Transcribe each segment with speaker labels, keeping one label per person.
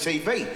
Speaker 1: say faith.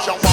Speaker 1: 小花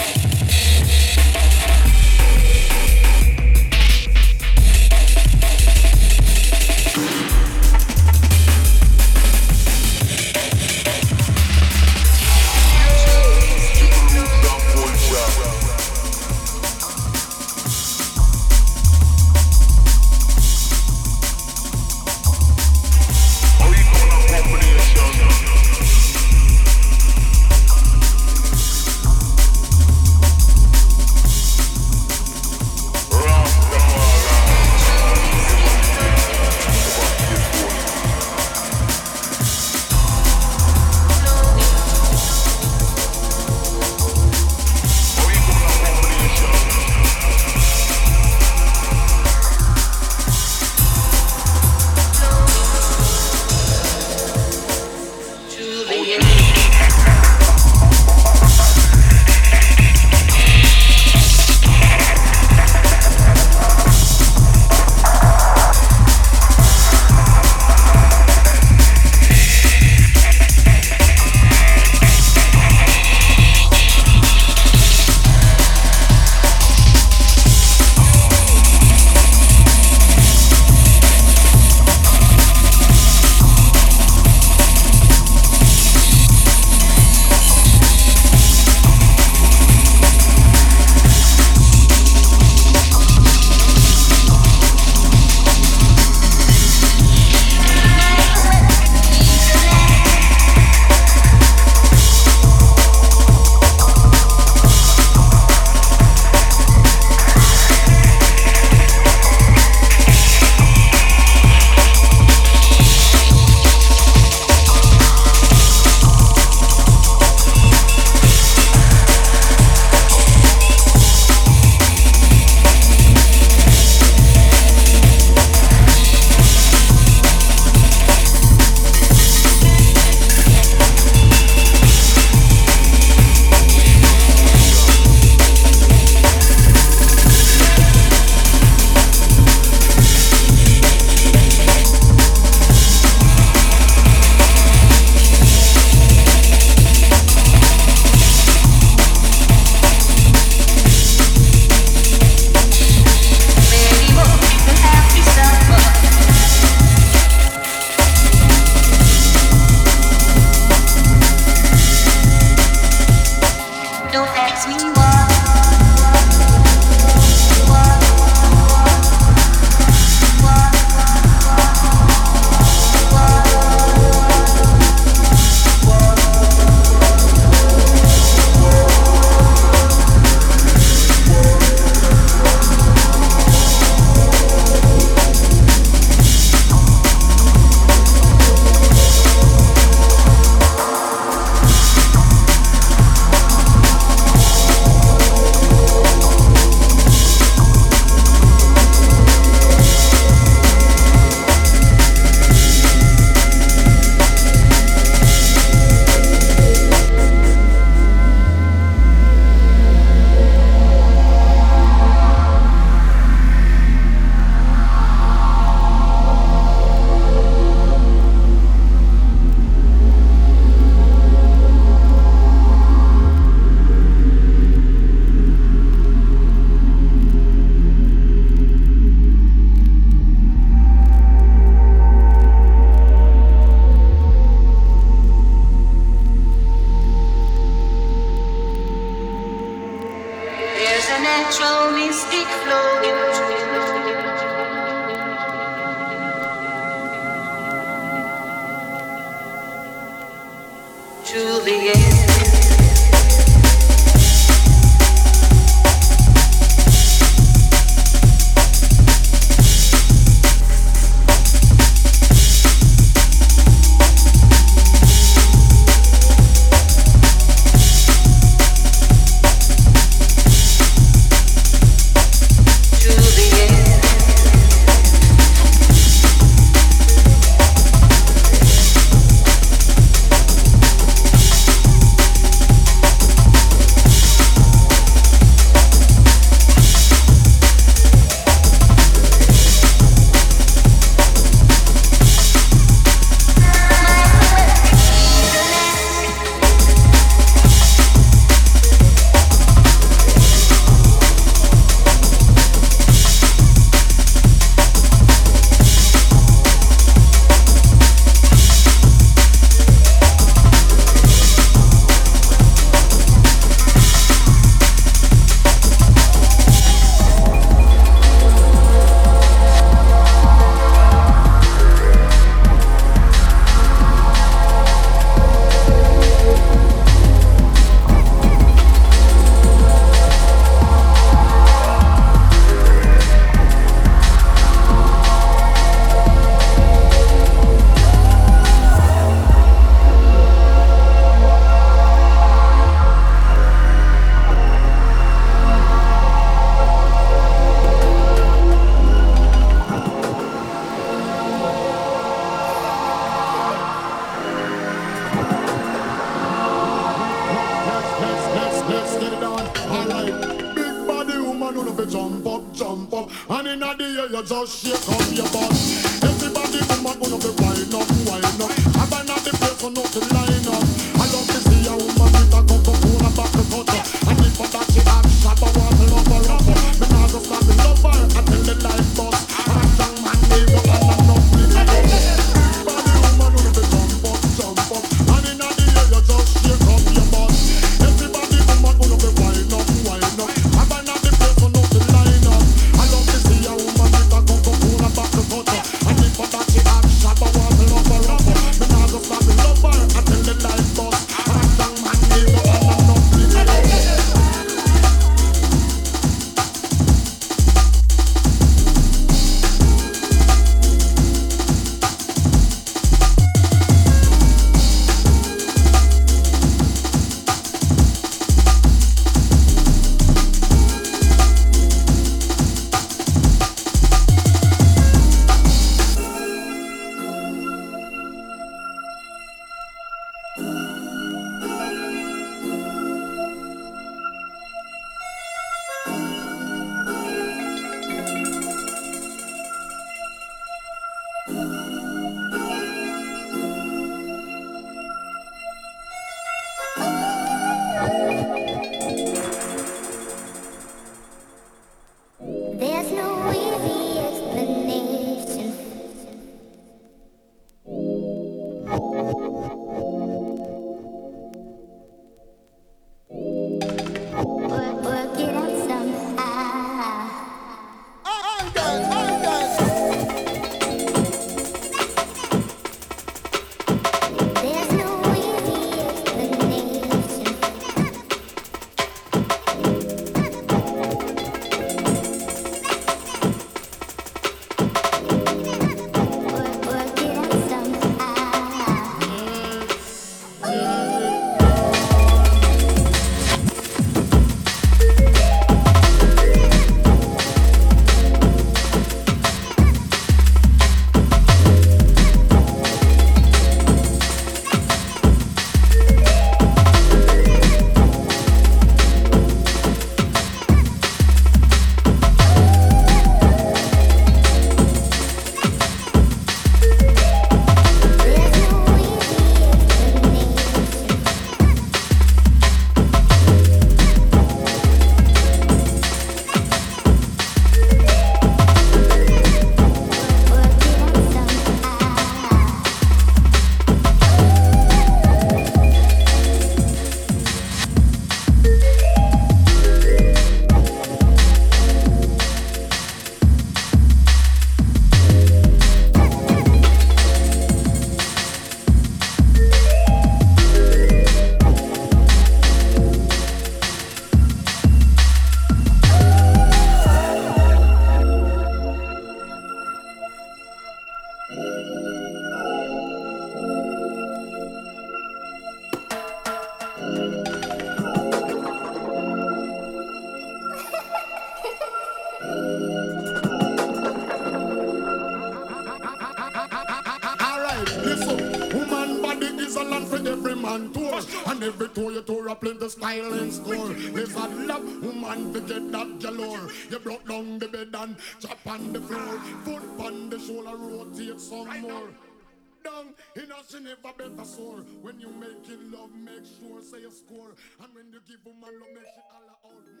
Speaker 1: Down, you know she never better sore. When you make it love, make sure say you score. And when you give woman love, make she out.